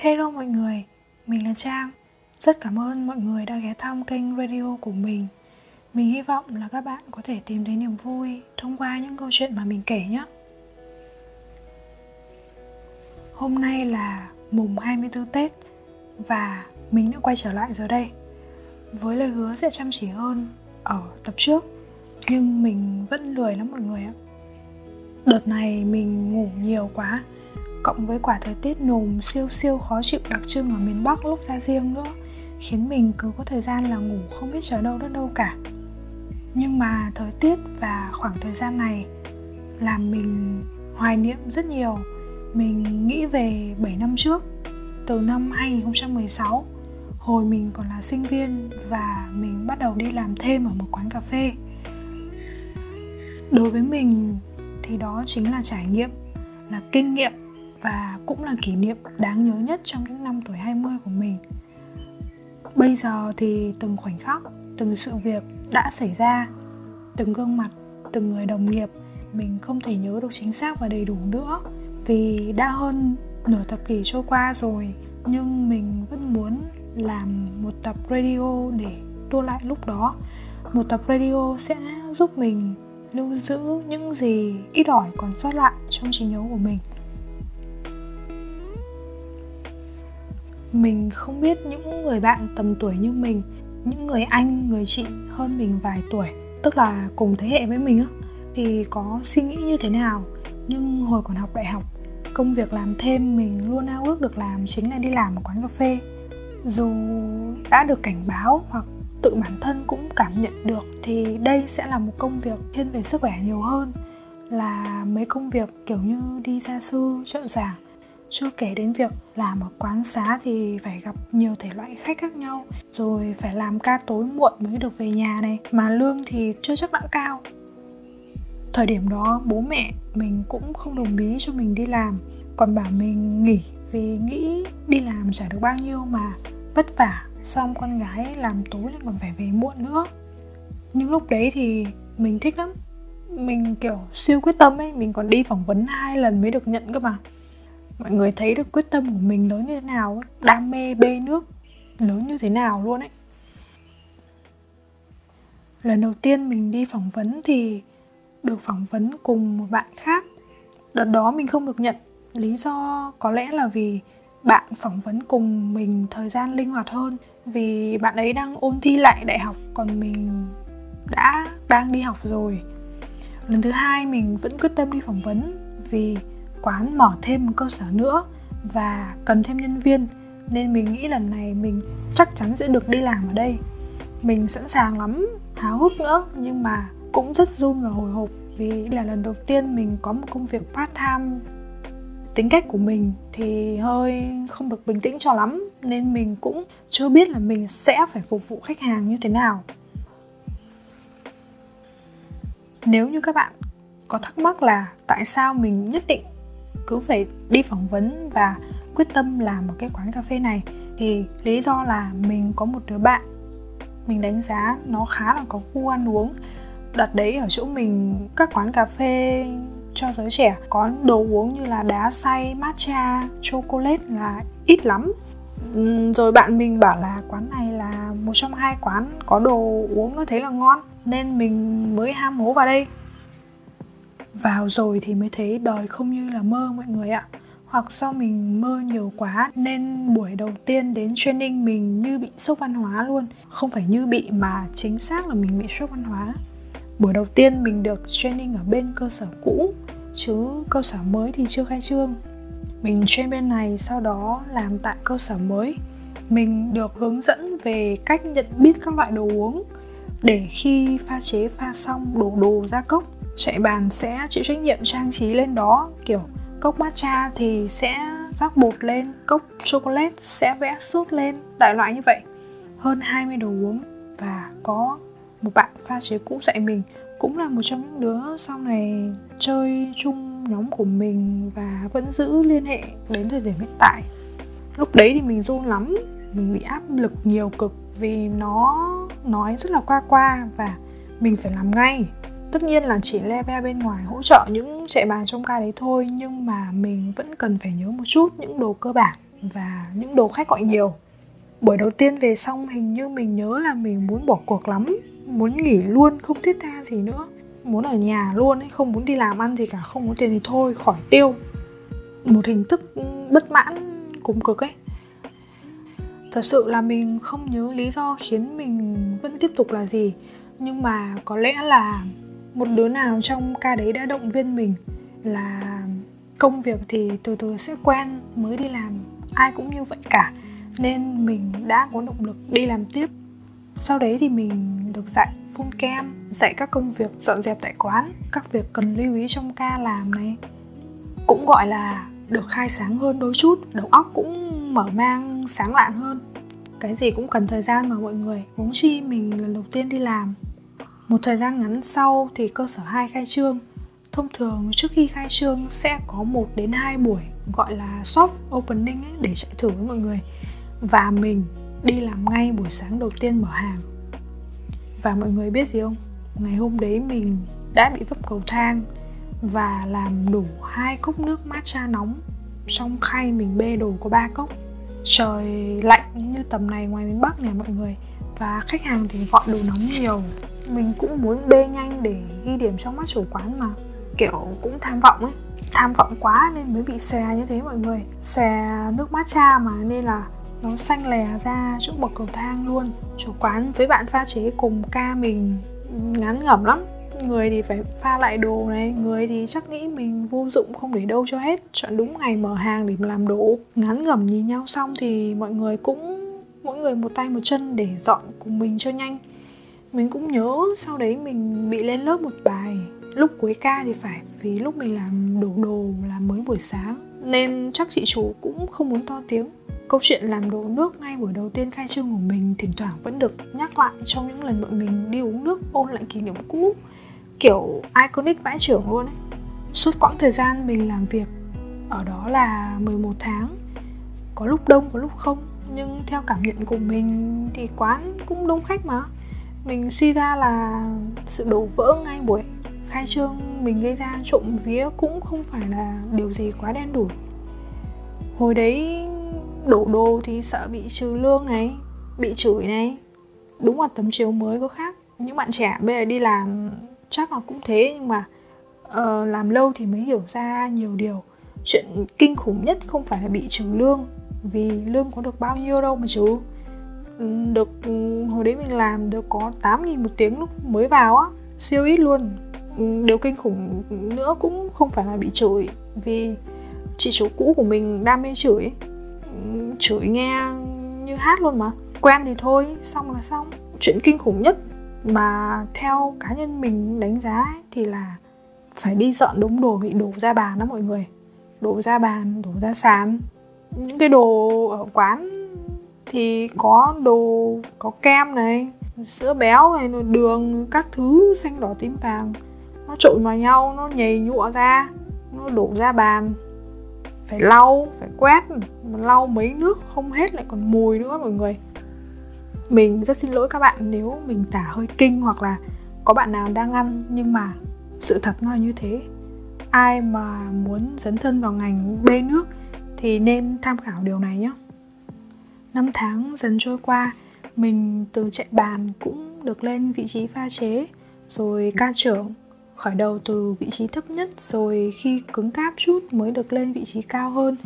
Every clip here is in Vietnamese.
Hello mọi người, mình là Trang. Rất cảm ơn mọi người đã ghé thăm kênh radio của mình. Mình hy vọng là các bạn có thể tìm thấy niềm vui thông qua những câu chuyện mà mình kể nhé. Hôm nay là mùng 24 Tết Và mình đã quay trở lại rồi đây. Với lời hứa sẽ chăm chỉ hơn ở tập trước Nhưng mình vẫn lười lắm mọi người ạ. Đợt này mình ngủ nhiều quá cộng với quả thời tiết nồm siêu siêu khó chịu đặc trưng ở miền Bắc lúc ra riêng nữa, khiến mình cứ có thời gian là ngủ không biết chờ đâu đến đâu cả. Nhưng mà thời tiết và khoảng thời gian này làm mình hoài niệm rất nhiều. Mình nghĩ về 7 năm trước, từ năm 2016 hồi mình còn là sinh viên và mình bắt đầu đi làm thêm ở một quán cà phê. Đối với mình thì đó chính là trải nghiệm, là kinh nghiệm và cũng là kỷ niệm đáng nhớ nhất trong những năm tuổi 20 của mình. Bây giờ thì từng khoảnh khắc, từng sự việc đã xảy ra, từng gương mặt, từng người đồng nghiệp mình không thể nhớ được chính xác và đầy đủ nữa. Vì đã hơn nửa thập kỷ trôi qua rồi nhưng mình vẫn muốn làm một tập radio để tua lại lúc đó. Một tập radio sẽ giúp mình lưu giữ những gì ít ỏi còn sót lại trong trí nhớ của mình. Mình không biết những người bạn tầm tuổi như mình, những người anh, người chị hơn mình vài tuổi, tức là cùng thế hệ với mình á, thì có suy nghĩ như thế nào? Nhưng hồi còn học đại học, công việc làm thêm mình luôn ao ước được làm chính là đi làm ở quán cà phê. Dù đã được cảnh báo hoặc tự bản thân cũng cảm nhận được thì đây sẽ là một công việc thiên về sức khỏe nhiều hơn là mấy công việc kiểu như đi gia sư trợ giảng chưa kể đến việc làm ở quán xá thì phải gặp nhiều thể loại khách khác nhau. Rồi phải làm ca tối muộn mới được về nhà này. Mà lương thì chưa chắc đã cao. Thời điểm đó, bố mẹ mình cũng không đồng ý cho mình đi làm. Còn bảo mình nghỉ vì nghĩ đi làm trả được bao nhiêu mà vất vả. Xong con gái làm tối lại còn phải về muộn nữa. Nhưng lúc đấy thì mình thích lắm. Mình kiểu siêu quyết tâm ấy. Mình còn đi phỏng vấn hai lần mới được nhận cơ mà mọi người thấy được quyết tâm của mình lớn như thế nào đam mê bê nước lớn như thế nào luôn ấy? Lần đầu tiên mình đi phỏng vấn thì được phỏng vấn cùng một bạn khác. Đợt đó mình không được nhận. Lý do có lẽ là vì bạn phỏng vấn cùng mình thời gian linh hoạt hơn. Vì bạn ấy đang ôn thi lại đại học, còn mình đã đang đi học rồi. Lần thứ hai mình vẫn quyết tâm đi phỏng vấn vì quán mở thêm một cơ sở nữa và cần thêm nhân viên, nên mình nghĩ lần này mình chắc chắn sẽ được đi làm ở đây. Mình sẵn sàng lắm, háo hức nữa, nhưng mà cũng rất run và hồi hộp vì là lần đầu tiên mình có một công việc part time. Tính cách của mình thì hơi không được bình tĩnh cho lắm, nên mình cũng chưa biết là mình sẽ phải phục vụ khách hàng như thế nào. Nếu như các bạn có thắc mắc là tại sao mình nhất định cứ phải đi phỏng vấn và quyết tâm làm một cái quán cà phê này. Thì lý do là mình có một đứa bạn, mình đánh giá nó khá là có khu ăn uống. Đợt đấy ở chỗ mình, các quán cà phê cho giới trẻ có đồ uống như là đá xay, matcha, chocolate là ít lắm. Rồi bạn mình bảo là quán này là một trong hai quán có đồ uống nó thấy là ngon, nên mình mới ham hố vào đây vào rồi thì mới thấy đời không như là mơ mọi người ạ. Hoặc do mình mơ nhiều quá nên buổi đầu tiên đến training mình như bị sốc văn hóa luôn. Không phải như bị mà chính xác là mình bị sốc văn hóa. Buổi đầu tiên mình được training ở bên cơ sở cũ, chứ cơ sở mới thì chưa khai trương. Mình train bên này, sau đó làm tại cơ sở mới. Mình được hướng dẫn về cách nhận biết các loại đồ uống để khi pha chế pha xong đổ đồ ra cốc chạy bàn sẽ chịu trách nhiệm trang trí lên đó, kiểu cốc matcha thì sẽ rắc bột lên, cốc chocolate sẽ vẽ sốt lên, đại loại như vậy. Hơn 20 đồ uống và có một bạn pha chế cũ dạy mình, cũng là một trong những đứa sau này chơi chung nhóm của mình và vẫn giữ liên hệ đến thời điểm hiện tại. Lúc đấy thì mình run lắm, mình bị áp lực nhiều cực vì nó nói rất là qua qua và mình phải làm ngay tất nhiên là chỉ level bên ngoài hỗ trợ những chạy bàn trong ca đấy thôi, nhưng mà mình vẫn cần phải nhớ một chút những đồ cơ bản và những đồ khách gọi nhiều. Buổi đầu tiên về xong hình như mình nhớ là mình muốn bỏ cuộc lắm, muốn nghỉ luôn, không thiết tha gì nữa. Muốn ở nhà luôn ấy, không muốn đi làm ăn gì cả, không có tiền thì thôi, khỏi tiêu. Một hình thức bất mãn cùng cực ấy. Thật sự là mình không nhớ lý do khiến mình vẫn tiếp tục là gì, nhưng mà có lẽ là một đứa nào trong ca đấy đã động viên mình là công việc thì từ từ sẽ quen, mới đi làm. Ai cũng như vậy cả. Nên mình đã có động lực đi làm tiếp. Sau đấy thì mình được dạy phun kem dạy các công việc dọn dẹp tại quán, các việc cần lưu ý trong ca làm này. Cũng gọi là được khai sáng hơn đôi chút, đầu óc cũng mở mang, sáng lạn hơn. Cái gì cũng cần thời gian mà mọi người. Huống chi mình lần đầu tiên đi làm một thời gian ngắn sau thì cơ sở 2 khai trương. Thông thường trước khi khai trương sẽ có 1 đến 2 buổi gọi là soft opening ấy, để chạy thử với mọi người. Và mình đi làm ngay buổi sáng đầu tiên mở hàng. Và mọi người biết gì không? Ngày hôm đấy mình đã bị vấp cầu thang và làm đủ hai cốc nước matcha nóng. Trong khay mình bê đồ có ba cốc. Trời lạnh như tầm này ngoài miền bắc nè mọi người. Và khách hàng thì gọi đồ nóng nhiều mình cũng muốn bê nhanh để ghi điểm trong mắt chủ quán mà. Kiểu cũng tham vọng ấy. Tham vọng quá nên mới bị xòe như thế mọi người. Xòe nước matcha mà nên là nó xanh lè ra chỗ bậc cầu thang luôn. Chủ quán với bạn pha chế cùng ca mình ngắn ngẩm lắm. Người thì phải pha lại đồ này, người thì chắc nghĩ mình vô dụng không để đâu cho hết. Chọn đúng ngày mở hàng để làm đồ. Ngắn ngẩm nhìn nhau xong thì mọi người cũng, mỗi người một tay một chân để dọn cùng mình cho nhanh mình cũng nhớ sau đấy mình bị lên lớp một bài. Lúc cuối ca thì phải, vì lúc mình làm đổ đồ là mới buổi sáng. Nên chắc chị chủ cũng không muốn to tiếng. Câu chuyện làm đồ nước ngay buổi đầu tiên khai trương của mình thỉnh thoảng vẫn được nhắc lại trong những lần bọn mình đi uống nước ôn lại kỷ niệm cũ. Kiểu iconic vãi trưởng luôn ấy. Suốt quãng thời gian mình làm việc, ở đó là 11 tháng. Có lúc đông, có lúc không. Nhưng theo cảm nhận của mình thì quán cũng đông khách mà mình suy ra là sự đổ vỡ ngay buổi khai trương mình gây ra trộm vía cũng không phải là điều gì quá đen đủi. Hồi đấy đổ đồ thì sợ bị trừ lương này bị chửi này. Đúng là tấm chiếu mới có khác. Những bạn trẻ bây giờ đi làm chắc là cũng thế nhưng mà uh, làm lâu thì mới hiểu ra nhiều điều. Chuyện kinh khủng nhất không phải là bị trừ lương vì lương có được bao nhiêu đâu mà trừ được ừ, hồi đấy mình làm được có 8 nghìn một tiếng lúc mới vào á siêu ít luôn. Ừ, điều kinh khủng nữa cũng không phải là bị chửi vì chị chủ cũ của mình đam mê chửi. Ừ, chửi nghe như hát luôn mà. Quen thì thôi xong là xong. Chuyện kinh khủng nhất mà theo cá nhân mình đánh giá ấy, thì là phải đi dọn đống đồ bị đổ ra bàn đó mọi người. Đổ ra bàn đổ ra sàn. Những cái đồ ở quán thì có đồ, có kem này, sữa béo này đường, các thứ xanh đỏ tím vàng. Nó trộn vào nhau, nó nhầy nhụa ra, nó đổ ra bàn. Phải lau, phải quét lau mấy nước không hết lại còn mùi nữa mọi người. Mình rất xin lỗi các bạn nếu mình tả hơi kinh hoặc là có bạn nào đang ăn, nhưng mà sự thật nó là như thế. Ai mà muốn dấn thân vào ngành bê nước thì nên tham khảo điều này nhé năm tháng dần trôi qua, mình từ chạy bàn cũng được lên vị trí pha chế, rồi ca trưởng, khởi đầu từ vị trí thấp nhất, rồi khi cứng cáp chút mới được lên vị trí cao hơn.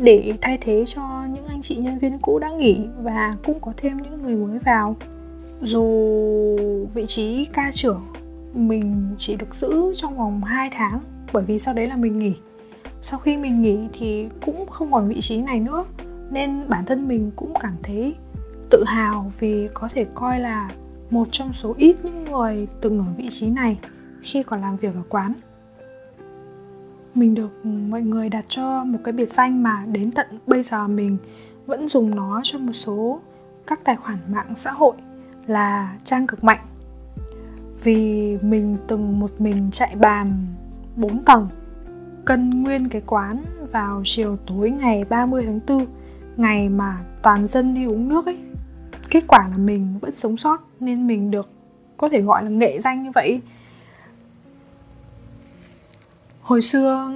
Để thay thế cho những anh chị nhân viên cũ đã nghỉ và cũng có thêm những người mới vào. Dù vị trí ca trưởng mình chỉ được giữ trong vòng 2 tháng, bởi vì sau đấy là mình nghỉ. Sau khi mình nghỉ thì cũng không còn vị trí này nữa nên bản thân mình cũng cảm thấy tự hào vì có thể coi là một trong số ít những người từng ở vị trí này khi còn làm việc ở quán. Mình được mọi người đặt cho một cái biệt danh mà đến tận bây giờ mình vẫn dùng nó cho một số các tài khoản mạng xã hội là trang cực mạnh. Vì mình từng một mình chạy bàn 4 tầng, cân nguyên cái quán vào chiều tối ngày 30 tháng 4 ngày mà toàn dân đi uống nước ấy, kết quả là mình vẫn sống sót nên mình được, có thể gọi là nghệ danh như vậy. Hồi xưa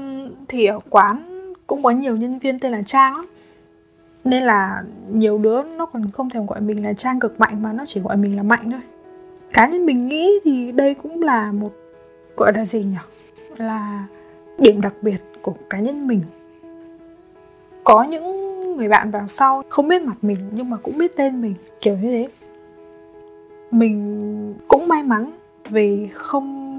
thì ở quán cũng có nhiều nhân viên tên là trang lắm, nên là nhiều đứa nó còn không thèm gọi mình là trang cực mạnh mà nó chỉ gọi mình là mạnh thôi. Cá nhân mình nghĩ thì đây cũng là một, gọi là gì nhỉ? Là điểm đặc biệt của cá nhân mình. Có những người bạn vào sau, không biết mặt mình nhưng mà cũng biết tên mình, kiểu như thế. Mình cũng may mắn vì không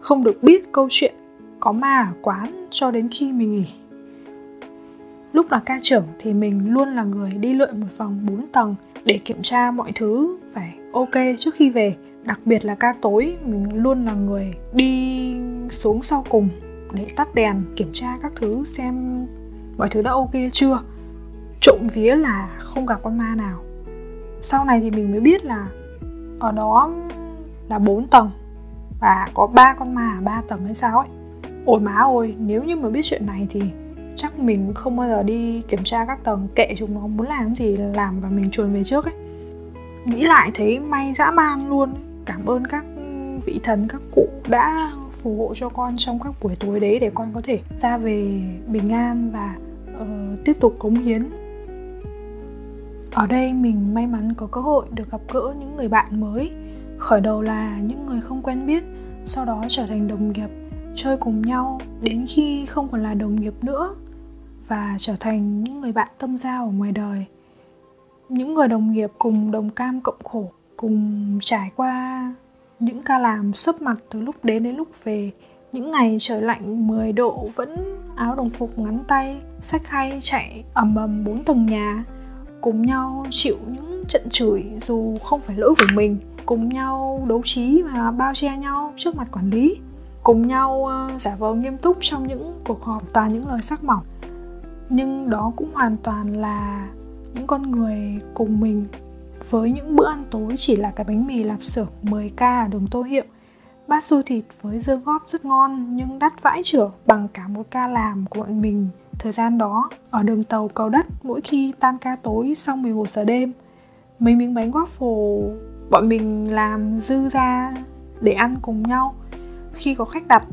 không được biết câu chuyện có ma ở quán cho đến khi mình nghỉ. Lúc là ca trưởng thì mình luôn là người đi lượn một vòng 4 tầng để kiểm tra mọi thứ, phải ok trước khi về. Đặc biệt là ca tối, mình luôn là người đi xuống sau cùng để tắt đèn kiểm tra các thứ xem mọi thứ đã ok chưa trộm vía là không gặp con ma nào. Sau này thì mình mới biết là ở đó là 4 tầng và có ba con ma ở ba tầng hay sao ấy. Ôi má ơi nếu như mà biết chuyện này thì chắc mình không bao giờ đi kiểm tra các tầng kệ chúng nó muốn làm gì làm và mình chuồn về trước ấy. Nghĩ lại thấy may dã man luôn. Cảm ơn các vị thần các cụ đã phù hộ cho con trong các buổi tối đấy để con có thể ra về bình an và uh, tiếp tục cống hiến ở đây mình may mắn có cơ hội được gặp gỡ những người bạn mới, khởi đầu là những người không quen biết, sau đó trở thành đồng nghiệp, chơi cùng nhau đến khi không còn là đồng nghiệp nữa và trở thành những người bạn tâm giao ở ngoài đời. Những người đồng nghiệp cùng đồng cam cộng khổ, cùng trải qua những ca làm sấp mặt từ lúc đến đến lúc về. Những ngày trời lạnh 10 độ vẫn áo đồng phục ngắn tay, sách khay chạy ầm ầm bốn tầng nhà cùng nhau chịu những trận chửi dù không phải lỗi của mình, cùng nhau đấu trí và bao che nhau trước mặt quản lý, cùng nhau ờ, giả vờ nghiêm túc trong những cuộc họp toàn những lời sắc mỏng. Nhưng đó cũng hoàn toàn là những con người cùng mình, với những bữa ăn tối chỉ là cái bánh mì lạp xưởng 10k ở đường Tô Hiệu. Bát xôi thịt với dưa góp rất ngon, nhưng đắt vãi chửa bằng cả một ca làm của bọn mình thời gian đó ở đường tàu cầu đất mỗi khi tan ca tối sau 11 giờ đêm. Mấy miếng bánh waffle bọn mình làm dư ra để ăn cùng nhau. Khi có khách đặt,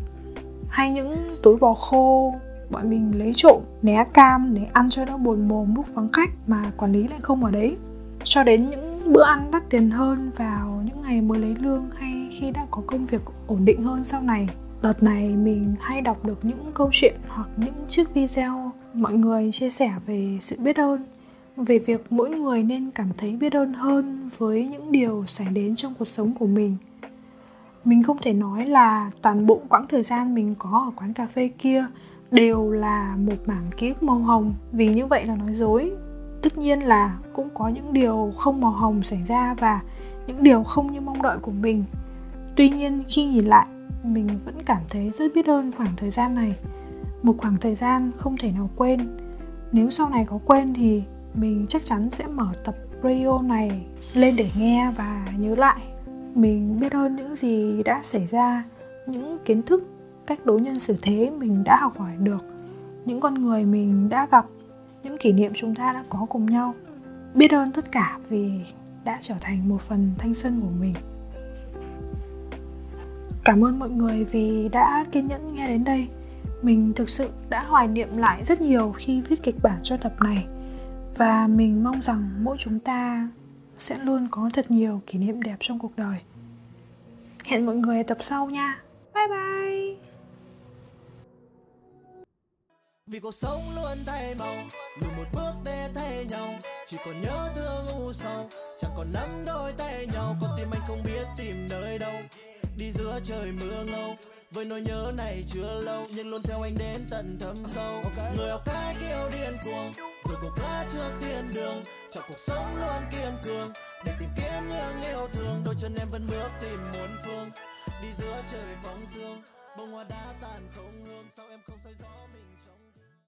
hay những túi bò khô, bọn mình lấy trộm né cam để ăn cho nó buồn mồm lúc vắng khách mà quản lý lại không ở đấy. Cho đến những bữa ăn đắt tiền hơn vào những ngày mới lấy lương hay khi đã có công việc ổn định hơn sau này đợt này mình hay đọc được những câu chuyện hoặc những chiếc video mọi người chia sẻ về sự biết ơn, về việc mỗi người nên cảm thấy biết ơn hơn với những điều xảy đến trong cuộc sống của mình. Mình không thể nói là toàn bộ quãng thời gian mình có ở quán cà phê kia đều là một mảng ký ức màu hồng. Vì như vậy là nói dối. Tất nhiên là cũng có những điều không màu hồng xảy ra và những điều không như mong đợi của mình. Tuy nhiên, khi nhìn lại mình vẫn cảm thấy rất biết ơn khoảng thời gian này. Một khoảng thời gian không thể nào quên. Nếu sau này có quên thì mình chắc chắn sẽ mở tập radio này lên để nghe và nhớ lại. Mình biết ơn những gì đã xảy ra, những kiến thức, cách đối nhân xử thế mình đã học hỏi được, những con người mình đã gặp, những kỷ niệm chúng ta đã có cùng nhau. Biết ơn tất cả vì đã trở thành một phần thanh xuân của mình cảm ơn mọi người vì đã kiên nhẫn nghe đến đây. Mình thực sự đã hoài niệm lại rất nhiều khi viết kịch bản cho tập này. Và mình mong rằng mỗi chúng ta sẽ luôn có thật nhiều kỷ niệm đẹp trong cuộc đời. Hẹn mọi người tập sau nha. Bye bye. Vì cuộc sống luôn thay màu, lùi một bước để thay nhau. Chỉ còn nhớ thương u sầu chẳng còn nắm đôi tay nhau. Con tim anh không biết tìm nơi đâu đi giữa trời mưa ngâu. Với nỗi nhớ này chưa lâu, nhưng luôn theo anh đến tận thâm sâu. Okay. người học cái kêu điên cuồng, rồi cuộc lá trước thiên đường. Chọn cuộc sống luôn kiên cường, để tìm kiếm những yêu thương. Đôi chân em vẫn bước tìm muôn phương, đi giữa trời phóng sương bông hoa đã tàn không hương, sao em không soi rõ mình?